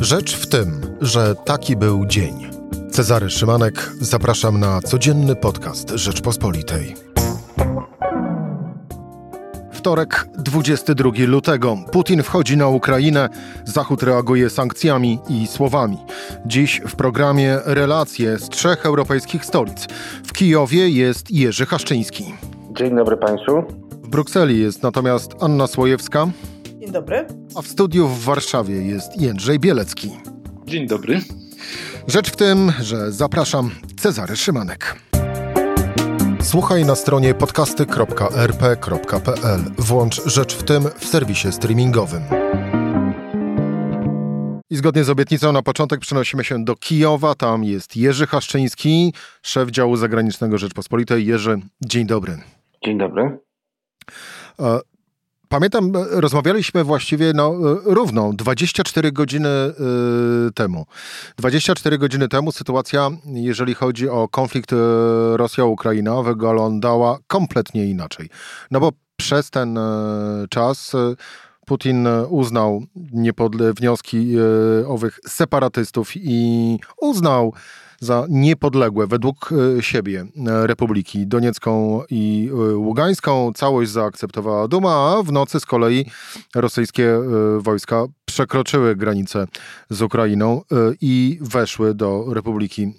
Rzecz w tym, że taki był dzień. Cezary Szymanek, zapraszam na codzienny podcast Rzeczpospolitej. Wtorek, 22 lutego. Putin wchodzi na Ukrainę, Zachód reaguje sankcjami i słowami. Dziś w programie relacje z trzech europejskich stolic. W Kijowie jest Jerzy Haszczyński. Dzień dobry Państwu. W Brukseli jest natomiast Anna Słojewska. Dzień dobry. A w studiu w Warszawie jest Jędrzej Bielecki. Dzień dobry. Rzecz w tym, że zapraszam Cezary Szymanek. Słuchaj na stronie podcasty.rp.pl. Włącz Rzecz w tym w serwisie streamingowym. I zgodnie z obietnicą na początek przenosimy się do Kijowa. Tam jest Jerzy Haszczyński, szef działu zagranicznego Rzeczpospolitej. Jerzy, dzień dobry. Dzień dobry. E, Pamiętam, e, rozmawialiśmy właściwie no, e, równo 24 godziny y, temu. 24 godziny temu sytuacja, jeżeli chodzi o konflikt Rosja-Ukraina, wyglądała kompletnie inaczej. No bo przez ten czas Putin uznał niepodle wnioski owych separatystów i uznał za niepodległe według e, siebie e, Republiki Doniecką i e, Ługańską. Całość zaakceptowała Duma, a w nocy z kolei rosyjskie wojska przekroczyły granicę z Ukrainą i weszły do Republiki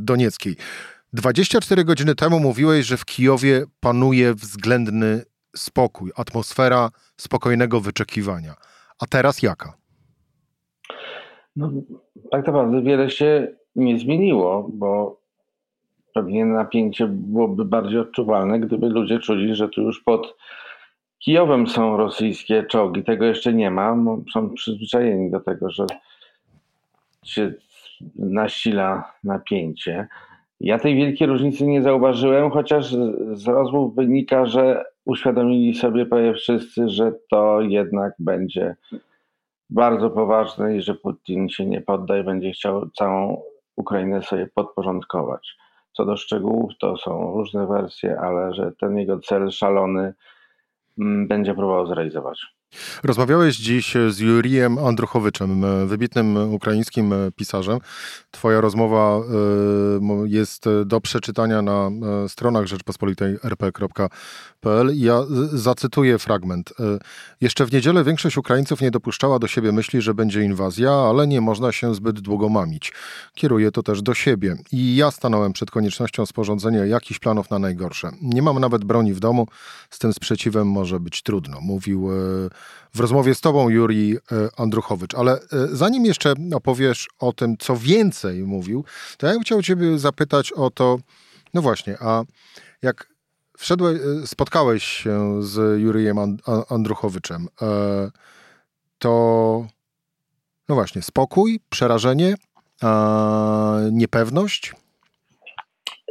Donieckiej. 24 godziny temu mówiłeś, że w Kijowie panuje względny spokój, atmosfera spokojnego wyczekiwania. A teraz jaka? No, tak naprawdę wiele się nie zmieniło, bo pewnie napięcie byłoby bardziej odczuwalne, gdyby ludzie czuli, że tu już pod Kijowem są rosyjskie czołgi. Tego jeszcze nie ma. Są przyzwyczajeni do tego, że się nasila napięcie. Ja tej wielkiej różnicy nie zauważyłem, chociaż z rozmów wynika, że uświadomili sobie prawie wszyscy, że to jednak będzie bardzo poważne i że Putin się nie podda i będzie chciał całą Ukrainę sobie podporządkować. Co do szczegółów, to są różne wersje, ale że ten jego cel szalony mm, będzie próbował zrealizować. Rozmawiałeś dziś z Jurijem Andruchowiczem, wybitnym ukraińskim pisarzem. Twoja rozmowa e, jest do przeczytania na e, stronach rzeczpospolitej rp.pl. Ja zacytuję fragment. E, Jeszcze w niedzielę większość Ukraińców nie dopuszczała do siebie myśli, że będzie inwazja, ale nie można się zbyt długo mamić. Kieruję to też do siebie. I ja stanąłem przed koniecznością sporządzenia jakichś planów na najgorsze. Nie mam nawet broni w domu, z tym sprzeciwem może być trudno, mówił w rozmowie z Tobą, Juri e, Andruchowicz. Ale e, zanim jeszcze opowiesz o tym, co więcej mówił, to ja bym chciał Ciebie zapytać o to, no właśnie, a jak wszedłeś, e, spotkałeś się z Jurijem Andruchowiczem, to no właśnie, spokój, przerażenie, niepewność –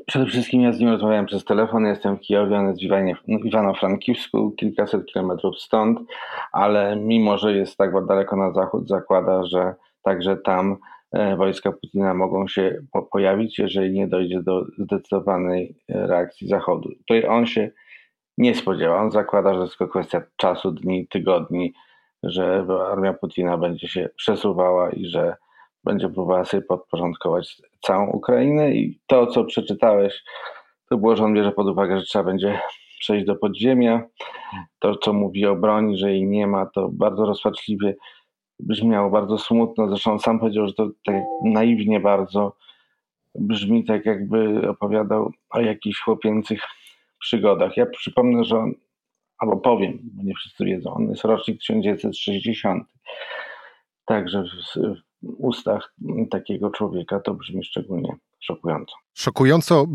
Przede wszystkim ja z nim rozmawiałem przez telefon. Jestem w Kijowie, on jest w Iwano-Frankiwsku, kilkaset kilometrów stąd, ale mimo, że jest tak daleko na zachód, zakłada, że także tam e, wojska Putina mogą się pojawić, jeżeli nie dojdzie do zdecydowanej e, reakcji Zachodu. Tutaj on się nie spodziewa. On zakłada, że jest tylko kwestia czasu, dni, tygodni, że armia Putina będzie się przesuwała i że będzie próbowała sobie podporządkować całą Ukrainę i to, co przeczytałeś, to było, że on bierze pod uwagę, że trzeba będzie przejść do podziemia. To, co mówi o broni, że jej nie ma, to bardzo rozpaczliwie brzmiało, bardzo smutno. Zresztą sam powiedział, że to tak naiwnie bardzo brzmi, tak jakby opowiadał o jakichś chłopięcych przygodach. Ja przypomnę, że on, albo powiem, bo nie wszyscy wiedzą, on jest rocznik 1960. Także w, ustach takiego człowieka to brzmi szczególnie szokująco. Szokująco,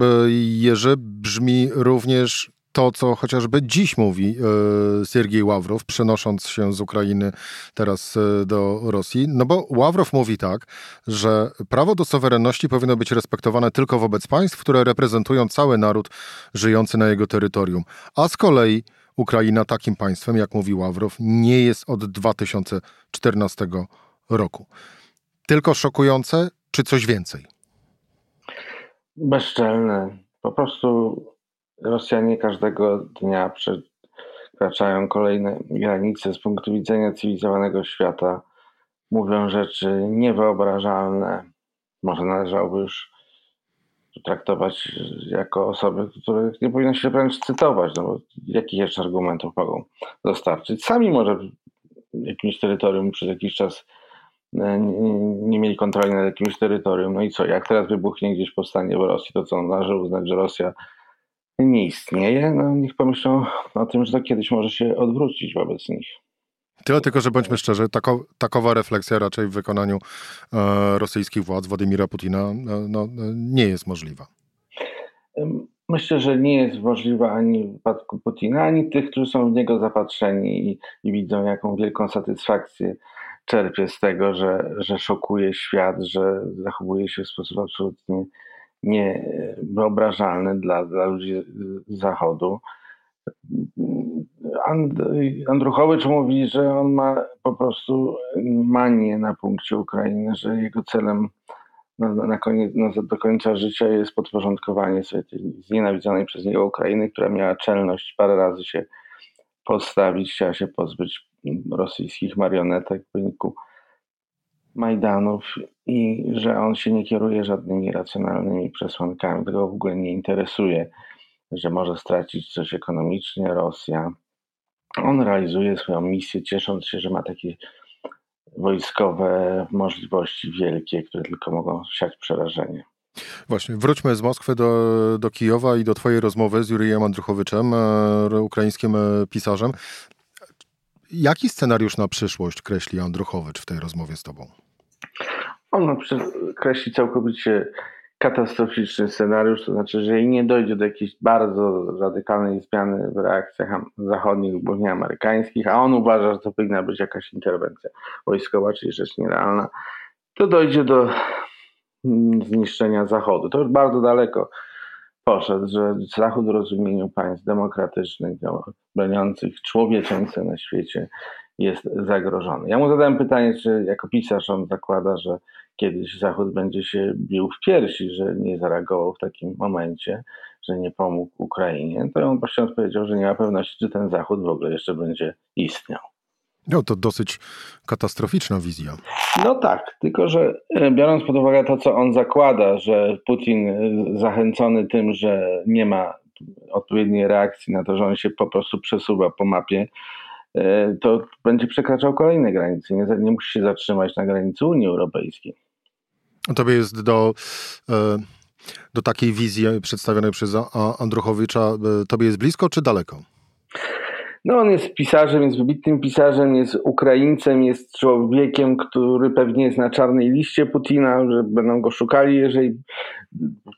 Jerzy, brzmi również to, co chociażby dziś mówi e, Siergiej Ławrow, przenosząc się z Ukrainy teraz e, do Rosji. No bo Ławrow mówi tak, że prawo do suwerenności powinno być respektowane tylko wobec państw, które reprezentują cały naród żyjący na jego terytorium. A z kolei Ukraina takim państwem, jak mówi Ławrow, nie jest od 2014 roku tylko szokujące, czy coś więcej? Bezczelne. Po prostu Rosjanie każdego dnia przekraczają kolejne granice z punktu widzenia cywilizowanego świata. mówią rzeczy niewyobrażalne. Może należałoby już traktować jako osoby, których nie powinno się wręcz cytować, no bo jakich jeszcze argumentów mogą dostarczyć. Sami może w jakimś terytorium przez jakiś czas nie mieli kontroli nad jakimś terytorium. No i co, jak teraz wybuchnie gdzieś powstanie w Rosji, to co, należy uznać, że Rosja nie istnieje? No niech pomyślą o tym, że to kiedyś może się odwrócić wobec nich. Tyle tylko, że bądźmy szczerzy, tako, takowa refleksja raczej w wykonaniu e, rosyjskich władz, Władimira Putina, e, no, e, nie jest możliwa. Myślę, że nie jest możliwa ani w wypadku Putina, ani tych, którzy są w niego zapatrzeni i, i widzą, jaką wielką satysfakcję czerpie z tego, że, że szokuje świat, że zachowuje się w sposób absolutnie niewyobrażalny dla, dla ludzi z Zachodu. And, Andruchowicz mówi, że on ma po prostu manię na punkcie Ukrainy, że jego celem na, na koniec, na, do końca życia jest podporządkowanie sobie tej znienawidzonej przez niego Ukrainy, która miała czelność parę razy się postawić, chciała się pozbyć rosyjskich marionetek w wyniku Majdanów i że on się nie kieruje żadnymi racjonalnymi przesłankami, tego w ogóle nie interesuje, że może stracić coś ekonomicznie Rosja. On realizuje swoją misję, ciesząc się, że ma takie wojskowe możliwości wielkie, które tylko mogą siać przerażenie. Właśnie, wróćmy z Moskwy do, do Kijowa i do Twojej rozmowy z Jurijem Andruchowiczem, e, ukraińskim e, pisarzem. Jaki scenariusz na przyszłość kreśli Andruchowicz w tej rozmowie z Tobą? On kreśli całkowicie katastroficzny scenariusz, to znaczy, że nie dojdzie do jakiejś bardzo radykalnej zmiany w reakcjach zachodnich, głównie amerykańskich, a on uważa, że to powinna być jakaś interwencja wojskowa, czyli rzecz nierealna, to dojdzie do mm, zniszczenia Zachodu. To już bardzo daleko poszedł, że Zachód w rozumieniu państw demokratycznych, broniących człowieczeństwa na świecie jest zagrożony. Ja mu zadałem pytanie, czy jako pisarz on zakłada, że kiedyś Zachód będzie się bił w piersi, że nie zareagował w takim momencie, że nie pomógł Ukrainie, to on właśnie odpowiedział, że nie ma pewności, czy ten Zachód w ogóle jeszcze będzie istniał. No to dosyć katastroficzna wizja. No tak, tylko że e, biorąc pod uwagę to, co on zakłada, że Putin e, zachęcony tym, że nie ma odpowiedniej reakcji na to, że on się po prostu przesuwa po mapie, e, to będzie przekraczał kolejne granice. Nie, nie musi się zatrzymać na granicy Unii Europejskiej. Tobie jest do, do takiej wizji przedstawionej przez Andruchowicza, tobie jest blisko czy daleko? No on jest pisarzem, jest wybitnym pisarzem, jest Ukraińcem, jest człowiekiem, który pewnie jest na czarnej liście Putina, że będą go szukali, jeżeli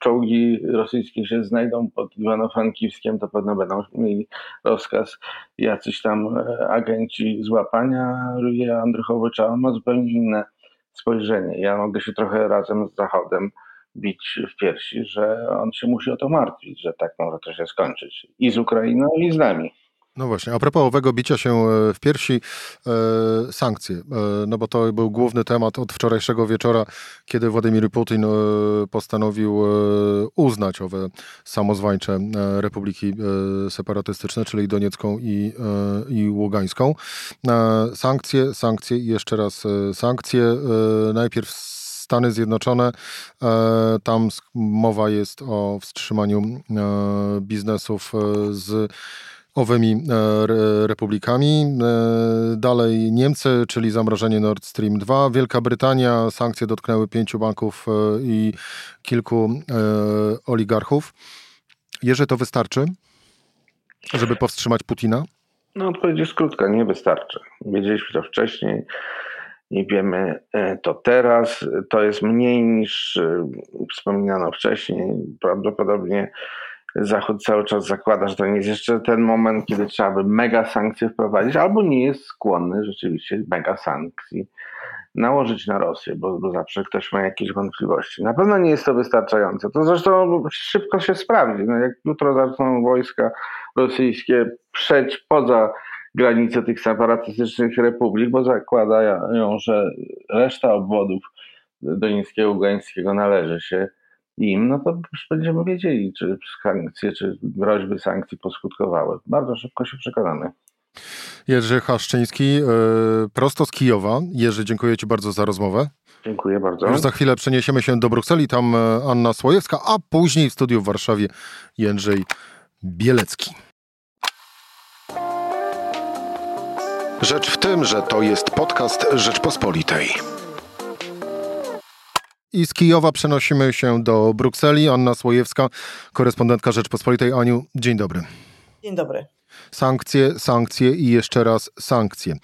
czołgi rosyjskie się znajdą pod Iwano-Frankiwskiem, to pewno będą mieli rozkaz jacyś tam e, agenci złapania Ruje Andrychowicza. On ma zupełnie inne spojrzenie. Ja mogę się trochę razem z Zachodem bić w piersi, że on się musi o to martwić, że tak może to się skończyć. I z Ukrainą, i z nami. No właśnie, a propos owego bicia się e, w piersi, e, sankcje, e, no bo to był główny temat od wczorajszego wieczora, kiedy Władimir Putin e, postanowił e, uznać owe samozwańcze e, republiki separatystyczne, czyli Doniecką i, i Ługańską. sankcje, sankcje i jeszcze raz sankcje. najpierw Stany Zjednoczone. Tam mowa jest o wstrzymaniu biznesów z owymi e, republikami. E, dalej Niemcy, czyli zamrożenie Nord Stream 2. Wielka Brytania, sankcje dotknęły pięciu banków e, i kilku oligarchów. Jerzy, to wystarczy, żeby powstrzymać Putina? No odpowiedź jest krótka, nie wystarczy. Wiedzieliśmy to wcześniej i wiemy to teraz. To jest mniej niż wspominano wcześniej. Prawdopodobnie Zachód cały czas zakłada, że to nie jest jeszcze ten moment, kiedy trzeba by mega sankcje wprowadzić, albo nie jest skłonny rzeczywiście mega sankcji nałożyć na Rosję, bo, bo zawsze ktoś ma jakieś wątpliwości. Na pewno nie jest to wystarczające. To zresztą szybko się sprawdzi. No jak jutro zaczną wojska rosyjskie przeć poza granice tych separatystycznych republik, bo zakładają, że reszta obwodów Donieckiego, Ługańskiego należy się im, no to już będziemy wiedzieli, czy sankcje, czy groźby sankcji poskutkowały. Bardzo szybko się przekonamy. Jerzy Haszczyński, yy, prosto z Kijowa. Jerzy, dziękuję Ci bardzo za rozmowę. Dziękuję bardzo. Już za chwilę przeniesiemy się do Brukseli, tam e, Anna Słojewska, a później w studiu w Warszawie Jędrzej Bielecki. Rzecz w tym, że to jest podcast Rzeczpospolitej. I z Kijowa przenosimy się do Brukseli. Anna Słojewska, korespondentka Rzeczpospolitej. Aniu, dzień dobry. Dzień dobry. Sankcje, sankcje i jeszcze raz sankcje.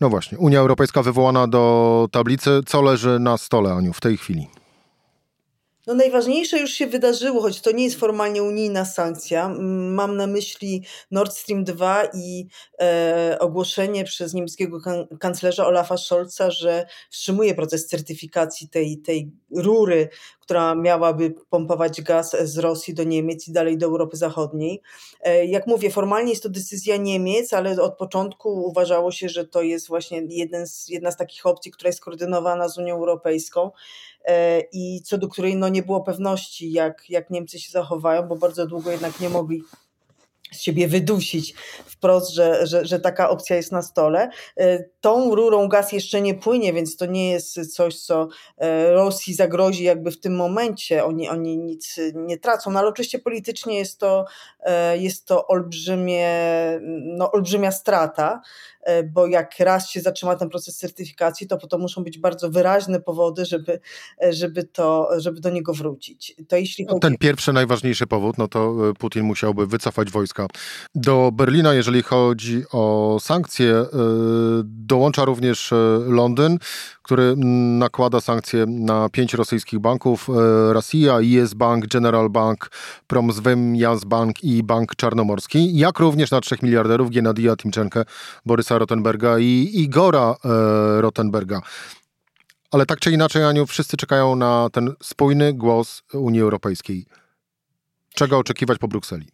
No właśnie, Unia Europejska wywołana do tablicy. Co leży na stole, Aniu, w tej chwili? No najważniejsze już się wydarzyło, choć to nie jest formalnie unijna sankcja. Mam na myśli Nord Stream 2 i e, ogłoszenie przez niemieckiego kan kanclerza Olafa Scholza, że wstrzymuje proces certyfikacji tej, tej rury, która miałaby pompować gaz z Rosji do Niemiec i dalej do Europy Zachodniej. E, jak mówię, formalnie jest to decyzja Niemiec, ale od początku uważało się, że to jest właśnie jeden z, jedna z takich opcji, która jest koordynowana z Unią Europejską. E, i co do której no, nie było pewności, jak, jak Niemcy się zachowają, bo bardzo długo jednak nie mogli z siebie wydusić wprost, że, że, że taka opcja jest na stole. E, tą rurą gaz jeszcze nie płynie, więc to nie jest coś, co e, Rosji zagrozi jakby w tym momencie. Oni, oni nic nie tracą, no ale oczywiście politycznie jest to, jest to olbrzymie, no, olbrzymia strata. E, bo jak raz się zatrzyma ten proces certyfikacji, to potem muszą być bardzo wyraźne powody, żeby, e, żeby, to, żeby do niego wrócić. To jeśli no, chodzi... Ten pierwszy, najważniejszy powód, no to e, Putin musiałby wycofać wojska do Berlina. Jeżeli chodzi o sankcje, dołącza również Londyn, który nakłada sankcje na pięć rosyjskich banków, Rosja, IS Bank, General Bank, Promsvemjaz Bank i Bank Czarnomorski, jak również na trzech miliarderów Gennadija Timczenkę, Borysa Rotenberga i Igora e, Rotenberga. Ale tak czy inaczej, Aniu, wszyscy czekają na ten spójny głos Unii Europejskiej. Czego oczekiwać po Brukseli?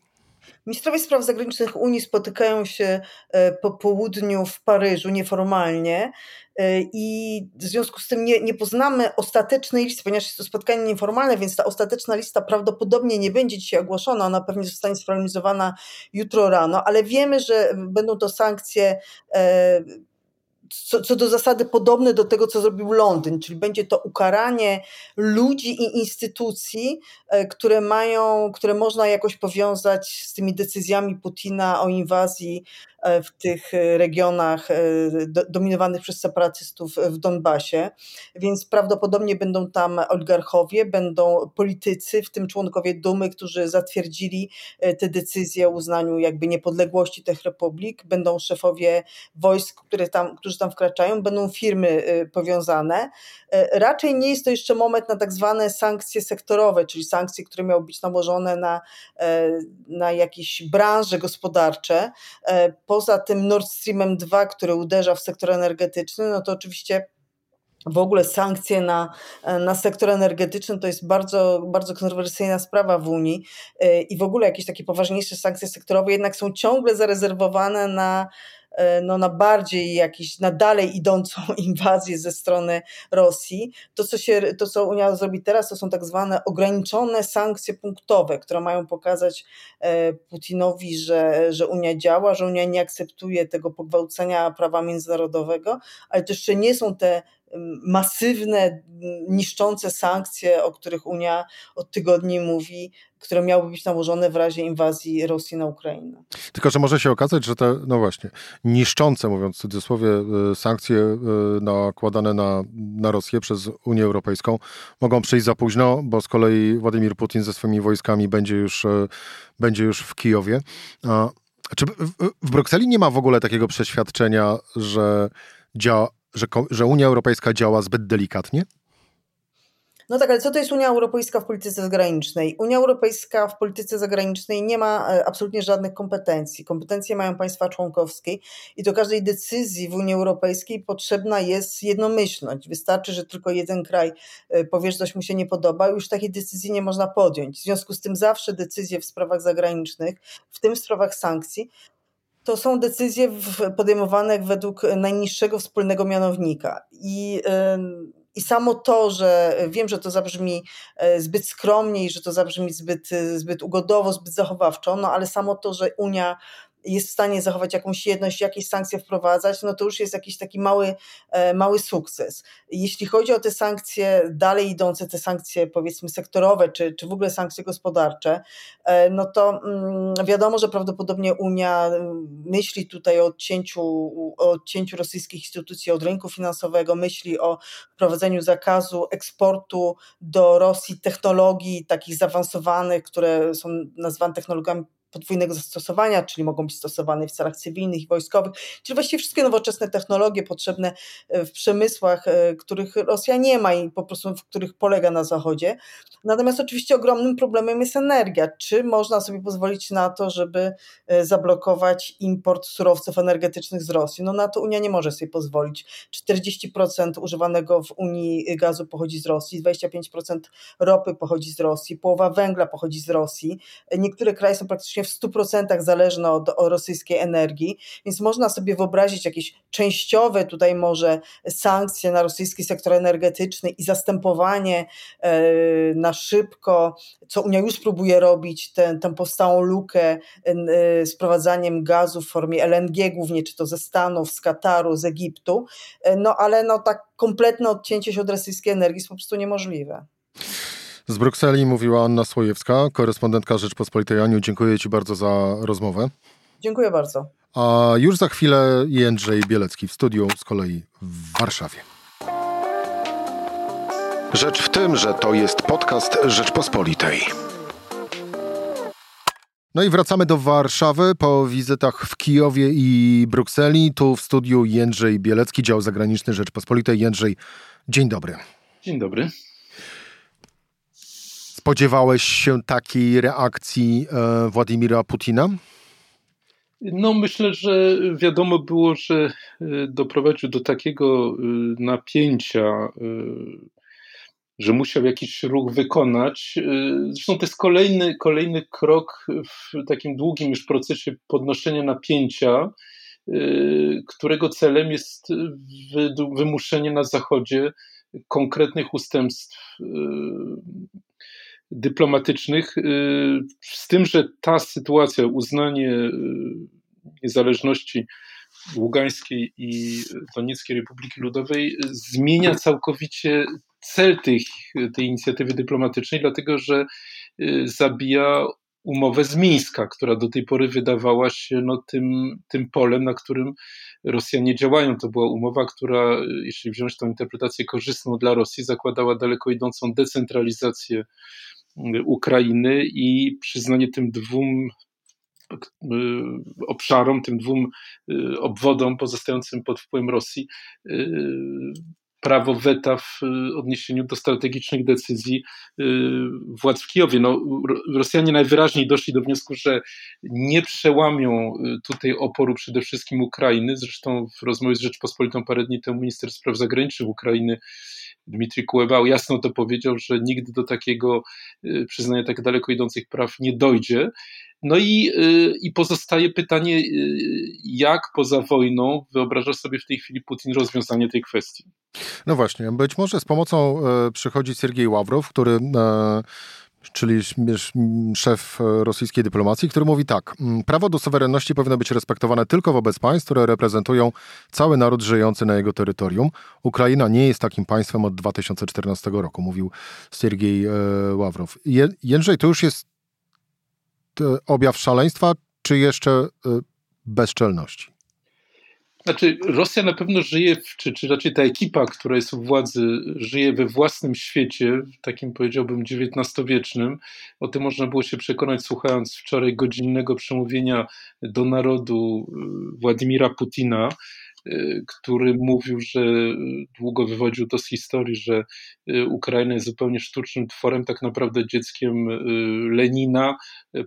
Ministrowie spraw zagranicznych Unii spotykają się e, po południu w Paryżu nieformalnie e, i w związku z tym nie, nie poznamy ostatecznej listy, ponieważ jest to spotkanie nieformalne, więc ta ostateczna lista prawdopodobnie nie będzie dzisiaj ogłoszona, ona pewnie zostanie sfinalizowana jutro rano, ale wiemy, że będą to sankcje e, co, co do zasady podobne do tego, co zrobił Londyn, czyli będzie to ukaranie ludzi i instytucji, e, które mają, które można jakoś powiązać z tymi decyzjami Putina o inwazji w tych e, regionach e, dominowanych przez separatystów w Donbasie, więc prawdopodobnie będą tam oligarchowie, będą politycy, w tym członkowie Dumy, którzy zatwierdzili te decyzje o uznaniu jakby niepodległości tych republik, będą szefowie wojsk, które tam, którzy tam wkraczają, będą firmy powiązane. Raczej nie jest to jeszcze moment na tak zwane sankcje sektorowe, czyli sankcje, które miały być nałożone na, na jakieś branże gospodarcze poza tym Nord Streamem 2, który uderza w sektor energetyczny, no to oczywiście w ogóle sankcje na, na sektor energetyczny to jest bardzo, bardzo kontrowersyjna sprawa w Unii i w ogóle jakieś takie poważniejsze sankcje sektorowe jednak są ciągle zarezerwowane na E, no, na bardziej jakiś, na dalej idącą inwazję ze strony Rosji. To co, się, to, co Unia zrobi teraz, to są tak zwane ograniczone sankcje punktowe, które mają pokazać e, Putinowi, że, że Unia działa, że Unia nie akceptuje tego pogwałcenia prawa międzynarodowego, ale to jeszcze nie są te masywne, niszczące sankcje, o których Unia od tygodni mówi, które miałyby być nałożone w razie inwazji Rosji na Ukrainę. Tylko, że może się okazać, że te, no właśnie, niszczące, mówiąc w cudzysłowie, e, sankcje e, nakładane na, na Rosję przez Unię Europejską mogą przyjść za późno, bo z kolei Władimir Putin ze swoimi wojskami będzie już, e, będzie już w Kijowie. A, czy w, w Brukseli nie ma w ogóle takiego przeświadczenia, że działa że, że Unia Europejska działa zbyt delikatnie? No tak, ale co to jest Unia Europejska w polityce zagranicznej? Unia Europejska w polityce zagranicznej nie ma e, absolutnie żadnych kompetencji. Kompetencje mają państwa członkowskie i do każdej decyzji w Unii Europejskiej potrzebna jest jednomyślność. Wystarczy, że tylko jeden kraj e, powie, że coś mu się nie podoba, już takiej decyzji nie można podjąć. W związku z tym zawsze decyzje w sprawach zagranicznych, w tym w sprawach sankcji, to są decyzje podejmowane według najniższego wspólnego mianownika. I, I samo to, że wiem, że to zabrzmi e, zbyt skromnie i że to zabrzmi zbyt, zbyt ugodowo, zbyt zachowawczo, no ale samo to, że Unia jest w stanie zachować jakąś jedność, jakieś sankcje wprowadzać, no to już jest jakiś taki mały, e, mały sukces. Jeśli chodzi o te sankcje dalej idące, te sankcje powiedzmy sektorowe, czy, czy w ogóle sankcje gospodarcze, e, no to mm, wiadomo, że prawdopodobnie Unia mm, myśli tutaj o odcięciu, o odcięciu rosyjskich instytucji od rynku finansowego, myśli o wprowadzeniu zakazu eksportu do Rosji technologii takich zaawansowanych, które są nazwane technologiami podwójnego zastosowania, czyli mogą być stosowane w celach cywilnych i wojskowych, czyli właściwie wszystkie nowoczesne technologie potrzebne e, w przemysłach, e, których Rosja nie ma i po prostu w których polega na Zachodzie. Natomiast oczywiście ogromnym problemem jest energia. Czy można sobie pozwolić na to, żeby e, zablokować import surowców energetycznych z Rosji? No na to Unia nie może sobie pozwolić. 40% używanego w Unii gazu pochodzi z Rosji, 25% ropy pochodzi z Rosji, połowa węgla pochodzi z Rosji. Niektóre kraje są praktycznie w 100% zależne od, od rosyjskiej energii, więc można sobie wyobrazić jakieś częściowe tutaj może sankcje na rosyjski sektor energetyczny i zastępowanie e, na szybko, co Unia już próbuje robić, tę, tę powstałą lukę e, sprowadzaniem gazu w formie LNG głównie, czy to ze Stanów, z Kataru, z Egiptu, e, no ale no tak kompletne odcięcie się od rosyjskiej energii jest po prostu niemożliwe. Z Brukseli mówiła Anna Słojewska, korespondentka Rzeczpospolitej. Aniu, dziękuję Ci bardzo za rozmowę. Dziękuję bardzo. A już za chwilę Jędrzej Bielecki w studiu z kolei w Warszawie. Rzecz w tym, że to jest podcast Rzeczpospolitej. No i wracamy do Warszawy po wizytach w Kijowie i Brukseli. Tu w studiu Jędrzej Bielecki, dział zagraniczny Rzeczpospolitej. Jędrzej, dzień dobry. Dzień dobry. Spodziewałeś się takiej reakcji e, Władimira Putina? No, myślę, że wiadomo było, że e, doprowadził do takiego e, napięcia, że musiał jakiś ruch wykonać. Zresztą to jest kolejny, kolejny krok w takim długim już procesie podnoszenia napięcia, którego celem jest wymuszenie na Zachodzie konkretnych ustępstw dyplomatycznych, y, z tym, że ta sytuacja, uznanie y, niezależności Ługańskiej i Donieckiej Republiki Ludowej zmienia całkowicie cel tych, tej inicjatywy dyplomatycznej, dlatego że y, zabija umowę z Mińska, która do tej pory wydawała się no, tym, tym polem, na którym Rosjanie działają. To była umowa, która, jeśli wziąć tą interpretację korzystną dla Rosji, zakładała daleko idącą decentralizację Ukrainy i przyznanie tym dwóm e, obszarom, tym dwóm e, obwodom pozostającym pod wpływem Rosji e, prawo weta w odniesieniu do strategicznych decyzji władz w Kijowie. No, Rosjanie najwyraźniej doszli do wniosku, że nie przełamią tutaj oporu przede wszystkim Ukrainy. Zresztą w rozmowie z Rzeczpospolitą parę dni temu minister spraw zagranicznych Ukrainy Dmitrij Kułeba jasno to powiedział, że nigdy do takiego y, przyznania tak daleko idących praw nie dojdzie. No i, y, i pozostaje pytanie, y, jak poza wojną wyobraża sobie w tej chwili Putin rozwiązanie tej kwestii? No właśnie, być może z pomocą e, przychodzi Sergiej Ławrow, który czyli szef e, rosyjskiej dyplomacji, który mówi tak: mm, Prawo do suwerenności powinno być respektowane tylko wobec państw, które reprezentują cały naród żyjący na jego terytorium. Ukraina nie jest takim państwem od 2014 roku, mówił Siergiej e, Ławrow. Jędrzej, to już jest e, objaw szaleństwa, czy jeszcze bezczelności? Znaczy, Rosja na pewno żyje, czy, czy raczej ta ekipa, która jest u władzy, żyje we własnym świecie, takim powiedziałbym XIX-wiecznym. O tym można było się przekonać, słuchając wczoraj godzinnego przemówienia do narodu y, Władimira Putina, y, który mówił, że długo wywodził to z historii, że y, Ukraina jest zupełnie sztucznym tworem, tak naprawdę dzieckiem Lenina.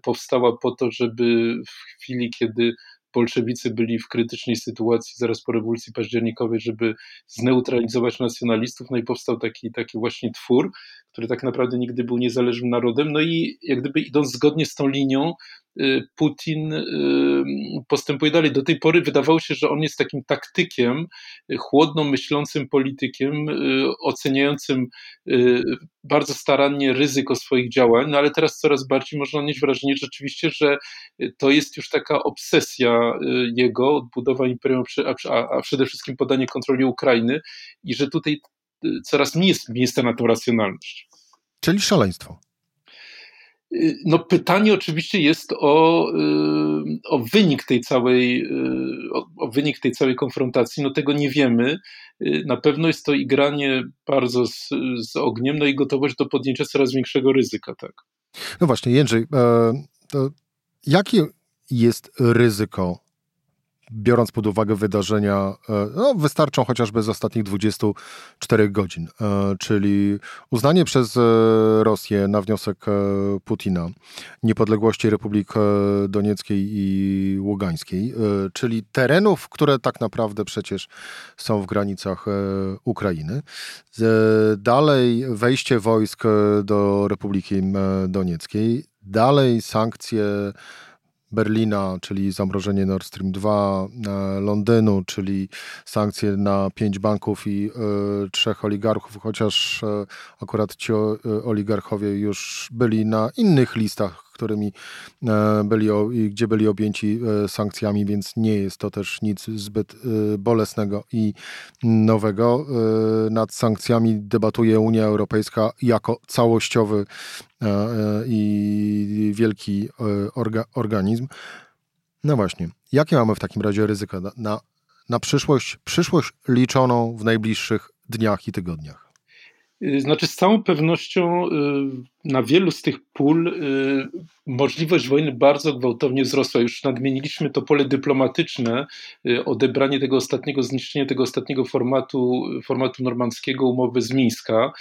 Powstała po to, żeby w chwili, kiedy bolszewicy byli w krytycznej sytuacji zaraz po rewolucji październikowej, żeby zneutralizować nacjonalistów, no i powstał taki, taki właśnie twór, który tak naprawdę nigdy był niezależnym narodem, no i jak gdyby idąc zgodnie z tą linią, Putin postępuje dalej. Do tej pory wydawało się, że on jest takim taktykiem, chłodno myślącym politykiem, oceniającym bardzo starannie ryzyko swoich działań, no ale teraz coraz bardziej można mieć wrażenie rzeczywiście, że to jest już taka obsesja jego, odbudowa imperium, a przede wszystkim podanie kontroli Ukrainy i że tutaj coraz mniej jest miejsca na tą racjonalność. Czyli szaleństwo. Y, no pytanie oczywiście jest o, y, o wynik tej całej y, o, o, wynik tej całej konfrontacji. No tego nie wiemy. Na pewno jest to igranie bardzo z, z ogniem, no i gotowość do podjęcia coraz większego ryzyka, tak. No właśnie, Jędrzej, e, jakie jest ryzyko biorąc pod uwagę wydarzenia, e, no, wystarczą chociażby z ostatnich 24 godzin, e, czyli uznanie przez e, Rosję na wniosek Putina niepodległości Republik Donieckiej i Ługańskiej, czyli terenów, które tak naprawdę przecież są w granicach Ukrainy. Dalej wejście wojsk do Republiki Donieckiej, dalej sankcje Berlina, czyli zamrożenie Nord Stream 2, e, Londynu, czyli sankcje na pięć banków i y, trzech oligarchów, chociaż y, akurat ci oligarchowie już byli na innych listach, którymi byli, gdzie byli objęci sankcjami, więc nie jest to też nic zbyt bolesnego i nowego. Nad sankcjami debatuje Unia Europejska jako całościowy E, e, i wielki e, orga, organizm. No właśnie, jakie mamy w takim razie ryzyka na, na, na przyszłość, przyszłość liczoną w najbliższych dniach i tygodniach? Y, znaczy, z całą pewnością y, na wielu z tych pól y, możliwość wojny bardzo gwałtownie wzrosła. Już nadmieniliśmy to pole dyplomatyczne, odebranie tego ostatniego, zniszczenie tego ostatniego formatu, formatu normandzkiego, umowy z Mińska.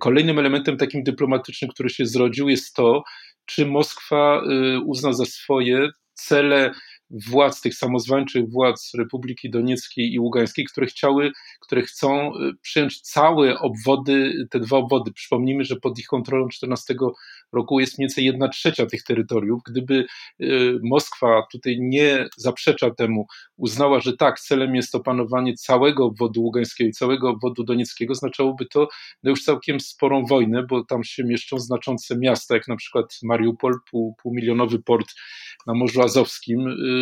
Kolejnym elementem takim dyplomatycznym, który się zrodził, jest to, czy Moskwa uzna za swoje cele władz, tych samozwańczych władz Republiki Donieckiej i Ługańskiej, które chciały, które chcą y, przyjąć całe obwody, te dwa obwody. Przypomnijmy, że pod ich kontrolą 14 roku jest mniej więcej jedna trzecia tych terytoriów. Gdyby y, Moskwa tutaj nie zaprzecza temu, uznała, że tak, celem jest opanowanie całego obwodu ługańskiego i całego obwodu donieckiego, oznaczałoby to no już całkiem sporą wojnę, bo tam się mieszczą znaczące miasta, jak na przykład Mariupol, pół, półmilionowy port na Morzu Azowskim, y,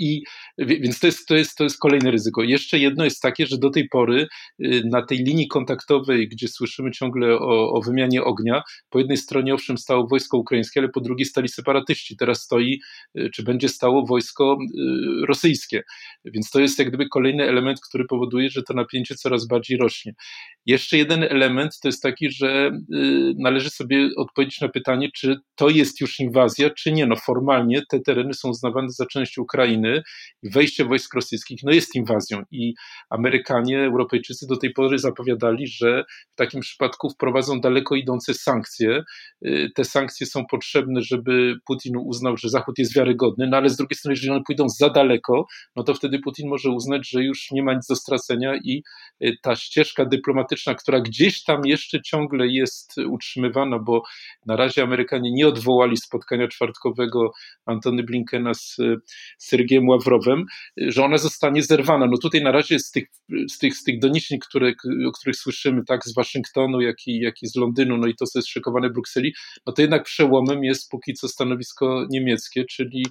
i więc to jest, to, jest, to jest kolejne ryzyko. Jeszcze jedno jest takie, że do tej pory y, na tej linii kontaktowej, gdzie słyszymy ciągle o, o wymianie ognia, po jednej stronie owszem stało wojsko ukraińskie, ale po drugiej stali separatyści. Teraz stoi, y, czy będzie stało wojsko y, rosyjskie. Więc to jest jak gdyby kolejny element, który powoduje, że to napięcie coraz bardziej rośnie. Jeszcze jeden element to jest taki, że należy sobie odpowiedzieć na pytanie, czy to jest już inwazja, czy nie. No formalnie te tereny są uznawane za część Ukrainy, i wejście wojsk rosyjskich no jest inwazją i Amerykanie, Europejczycy do tej pory zapowiadali, że w takim przypadku wprowadzą daleko idące sankcje. Y, te sankcje są potrzebne, żeby Putin uznał, że Zachód jest wiarygodny, no ale z drugiej strony, jeżeli one pójdą za daleko, no to wtedy Putin może uznać, że już nie ma nic do stracenia i y, ta ścieżka dyplomatyczna, która gdzieś tam jeszcze ciągle jest utrzymywana, bo na razie Amerykanie nie odwołali spotkania czwartkowego Antony Blinkena z Sergiem Sergiejem Ławrowem, że ona zostanie zerwana. No tutaj na razie z tych, z tych, z tych doniesień, które, o których słyszymy, tak z Waszyngtonu, jak i, jak i z Londynu, no i to, co jest szykowane w Brukseli, no to jednak przełomem jest póki co stanowisko niemieckie, czyli,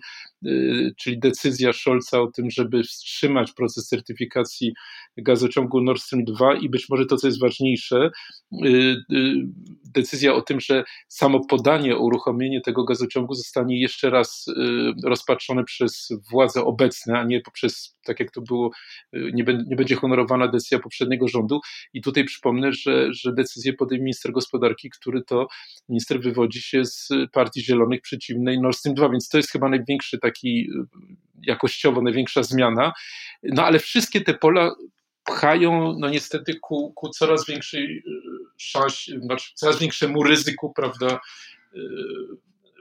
czyli decyzja Scholza o tym, żeby wstrzymać proces certyfikacji gazociągu Nord Stream 2 i być może to, co jest ważniejsze, yy, yy, decyzja o tym, że samo podanie o uruchomienie tego gazociągu zostanie jeszcze raz y, rozpatrzone przez władze obecne, a nie poprzez, tak jak to było, y, nie, nie będzie honorowana decyzja poprzedniego rządu. I tutaj przypomnę, że, że decyzję podejmie minister gospodarki, który to minister wywodzi się z Partii Zielonych przeciwnej Nord Stream 2, więc to jest chyba największy taki y, jakościowo największa zmiana. No ale wszystkie te pola pchają no niestety ku, ku coraz większej y, szansie, znaczy coraz większemu ryzyku, prawda,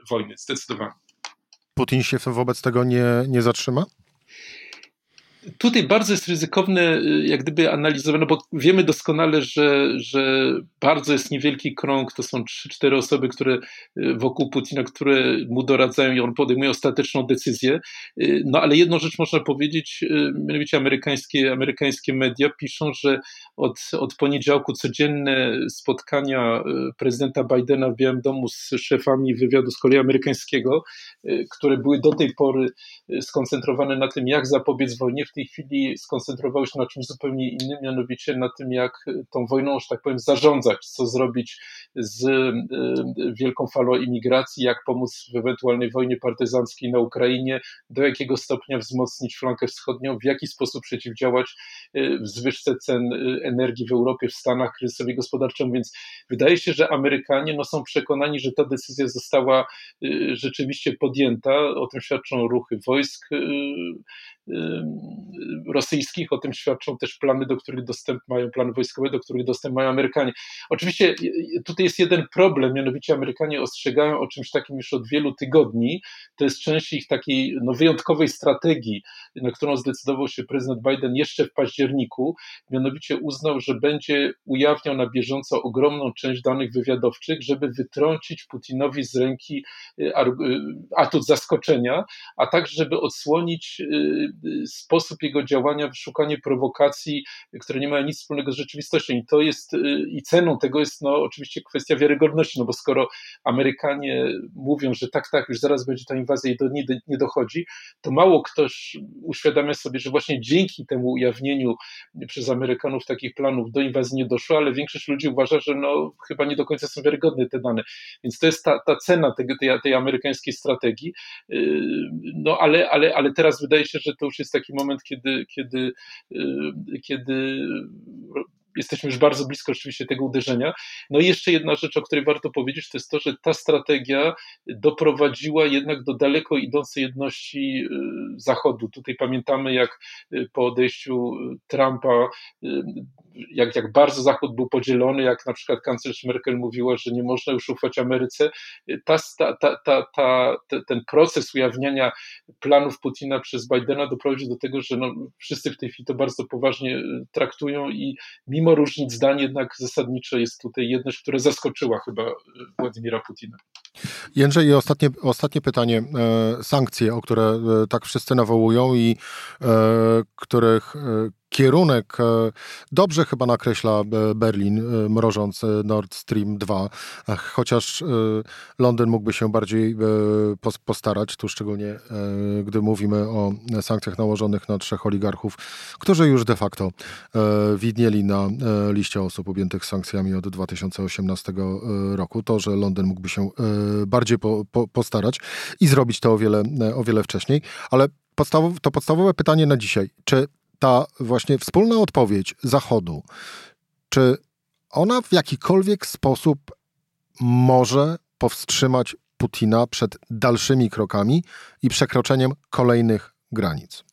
wojny, zdecydowanie. Putin się wobec tego nie, nie zatrzyma? Tutaj bardzo jest ryzykowne, y, jak gdyby analizowane, bo wiemy doskonale, że, że bardzo jest niewielki krąg, to są 3-4 osoby, które y, wokół Putina, które mu doradzają i on podejmuje ostateczną decyzję. Y, no ale jedną rzecz można powiedzieć, mianowicie amerykańskie, amerykańskie media piszą, że od, od poniedziałku codzienne spotkania prezydenta Bidena w Białym Domu z szefami wywiadu z kolei amerykańskiego, które były do tej pory skoncentrowane na tym, jak zapobiec wojnie, w tej chwili skoncentrowały się na czymś zupełnie innym, mianowicie na tym, jak tą wojną, że tak powiem, zarządzać, co zrobić z e, wielką falą imigracji, jak pomóc w ewentualnej wojnie partyzanckiej na Ukrainie, do jakiego stopnia wzmocnić flankę wschodnią, w jaki sposób przeciwdziałać e, zwyżce cen e, energii w Europie, w Stanach, kryzysowi gospodarczym, więc wydaje się, że Amerykanie no, są przekonani, że ta decyzja została rzeczywiście podjęta, o tym świadczą ruchy wojsk rosyjskich, o tym świadczą też plany, do których dostęp mają, plany wojskowe, do których dostęp mają Amerykanie. Oczywiście tutaj jest jeden problem, mianowicie Amerykanie ostrzegają o czymś takim już od wielu tygodni, to jest część ich takiej no, wyjątkowej strategii, na którą zdecydował się prezydent Biden jeszcze w październiku, mianowicie uznał, że będzie ujawniał na bieżąco ogromną część danych wywiadowczych, żeby wytrącić Putinowi z ręki y, y, atut zaskoczenia, a także żeby odsłonić y, sposób jego działania, szukanie prowokacji, które nie mają nic wspólnego z rzeczywistością. I to jest, y, i ceną tego jest no, oczywiście kwestia wiarygodności, no bo skoro Amerykanie mówią, że tak, tak, już zaraz będzie ta inwazja i do niej nie dochodzi, to mało ktoś uświadamia sobie, że właśnie dzięki temu ujawnieniu przez Amerykanów takich planów do inwazji nie doszło, ale większość ludzi uważa, że no, chyba nie do końca są wiarygodne te dane. Więc to jest ta, ta cena tej, tej amerykańskiej strategii. Y, no ale, ale, ale teraz wydaje się, że to już jest taki moment, kiedy, kiedy, y, kiedy jesteśmy już bardzo blisko rzeczywiście tego uderzenia. No i jeszcze jedna rzecz, o której warto powiedzieć, to jest to, że ta strategia doprowadziła jednak do daleko idącej jedności y, Zachodu. Tutaj pamiętamy, jak y, po odejściu Trumpa, jak, jak bardzo Zachód był podzielony, jak na przykład kanclerz Merkel mówiła, że nie można już ufać Ameryce. Ta, ta, ta, ta, ten proces ujawniania planów Putina przez Bidena doprowadził do tego, że no, wszyscy w tej chwili to bardzo poważnie traktują i mimo różnic zdań jednak zasadniczo jest tutaj jedność, która zaskoczyła chyba Władimira Putina. Jędrzej, ostatnie, ostatnie pytanie. E, sankcje, o które e, tak wszyscy nawołują i e, których kierunek dobrze chyba nakreśla Berlin, mrożąc Nord Stream 2, chociaż Londyn mógłby się bardziej postarać, tu szczególnie gdy mówimy o sankcjach nałożonych na trzech oligarchów, którzy już de facto widnieli na liście osób objętych sankcjami od 2018 roku. To, że Londyn mógłby się bardziej po, po, postarać i zrobić to o wiele, o wiele wcześniej. Ale to podstawowe pytanie na dzisiaj. Czy ta właśnie wspólna odpowiedź Zachodu, czy ona w jakikolwiek sposób może powstrzymać Putina przed dalszymi krokami i przekroczeniem kolejnych granic?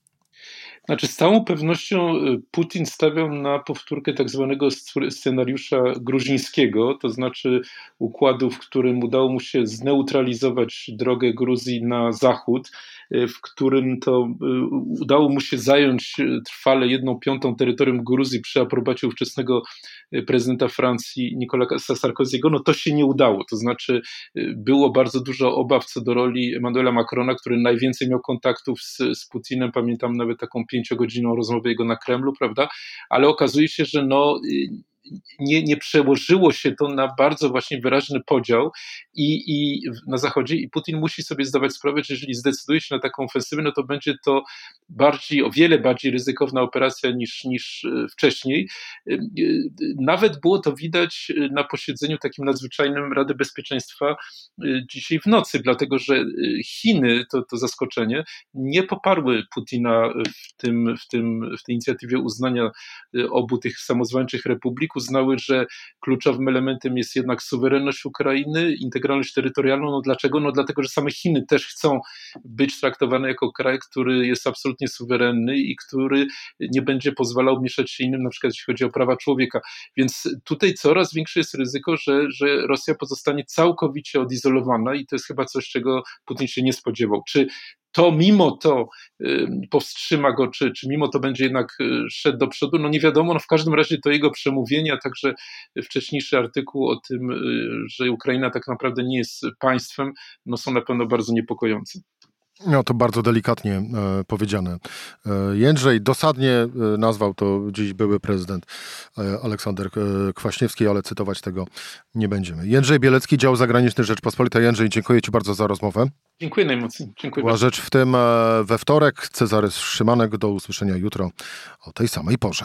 Znaczy, z całą pewnością y, Putin stawiał na powtórkę tak zwanego scenariusza gruzińskiego, to znaczy układu, w którym udało mu się zneutralizować drogę Gruzji na zachód, y, w którym to y, udało mu się zająć trwale jedną piątą terytorium Gruzji przy aprobacie ówczesnego prezydenta Francji Nicolasa Sarkozy'ego, no to się nie udało. To znaczy było bardzo dużo obaw co do roli Emmanuela Macrona, który najwięcej miał kontaktów z, z Putinem. Pamiętam nawet taką pięciogodzinną rozmowę jego na Kremlu, prawda? Ale okazuje się, że no nie, nie przełożyło się to na bardzo właśnie wyraźny podział i, i na Zachodzie i Putin musi sobie zdawać sprawę, że jeżeli zdecyduje się na taką ofensywę, no to będzie to bardziej, o wiele bardziej ryzykowna operacja niż, niż e, wcześniej. E, e, nawet było to widać na posiedzeniu takim nadzwyczajnym Rady Bezpieczeństwa dzisiaj w nocy, dlatego że Chiny, to, to zaskoczenie, nie poparły Putina w, tym, w, tym, w tej inicjatywie uznania obu tych samozwańczych republik, uznały, że kluczowym elementem jest jednak suwerenność Ukrainy, integralność terytorialną. No dlaczego? No dlatego, że same Chiny też chcą być traktowane jako kraj, który jest absolutnie suwerenny i który nie będzie pozwalał mieszać się innym, na przykład jeśli chodzi o prawa człowieka. Więc tutaj coraz większe jest ryzyko, że, że Rosja pozostanie całkowicie odizolowana i to jest chyba coś, czego Putin się nie spodziewał. Czy to mimo to powstrzyma go, czy, czy mimo to będzie jednak szedł do przodu, no nie wiadomo, no w każdym razie to jego przemówienie, a także wcześniejszy artykuł o tym, że Ukraina tak naprawdę nie jest państwem, no są na pewno bardzo niepokojące. No to bardzo delikatnie e, powiedziane. E, Jędrzej dosadnie e, nazwał to dziś były prezydent e, Aleksander e, Kwaśniewski, ale cytować tego nie będziemy. Jędrzej Bielecki, dział zagraniczny Rzeczpospolitej. Jędrzej, dziękuję Ci bardzo za rozmowę. Dziękuję najmocniej. Dziękuję Była rzecz w tym e, we wtorek. Cezary Szymanek, do usłyszenia jutro o tej samej porze.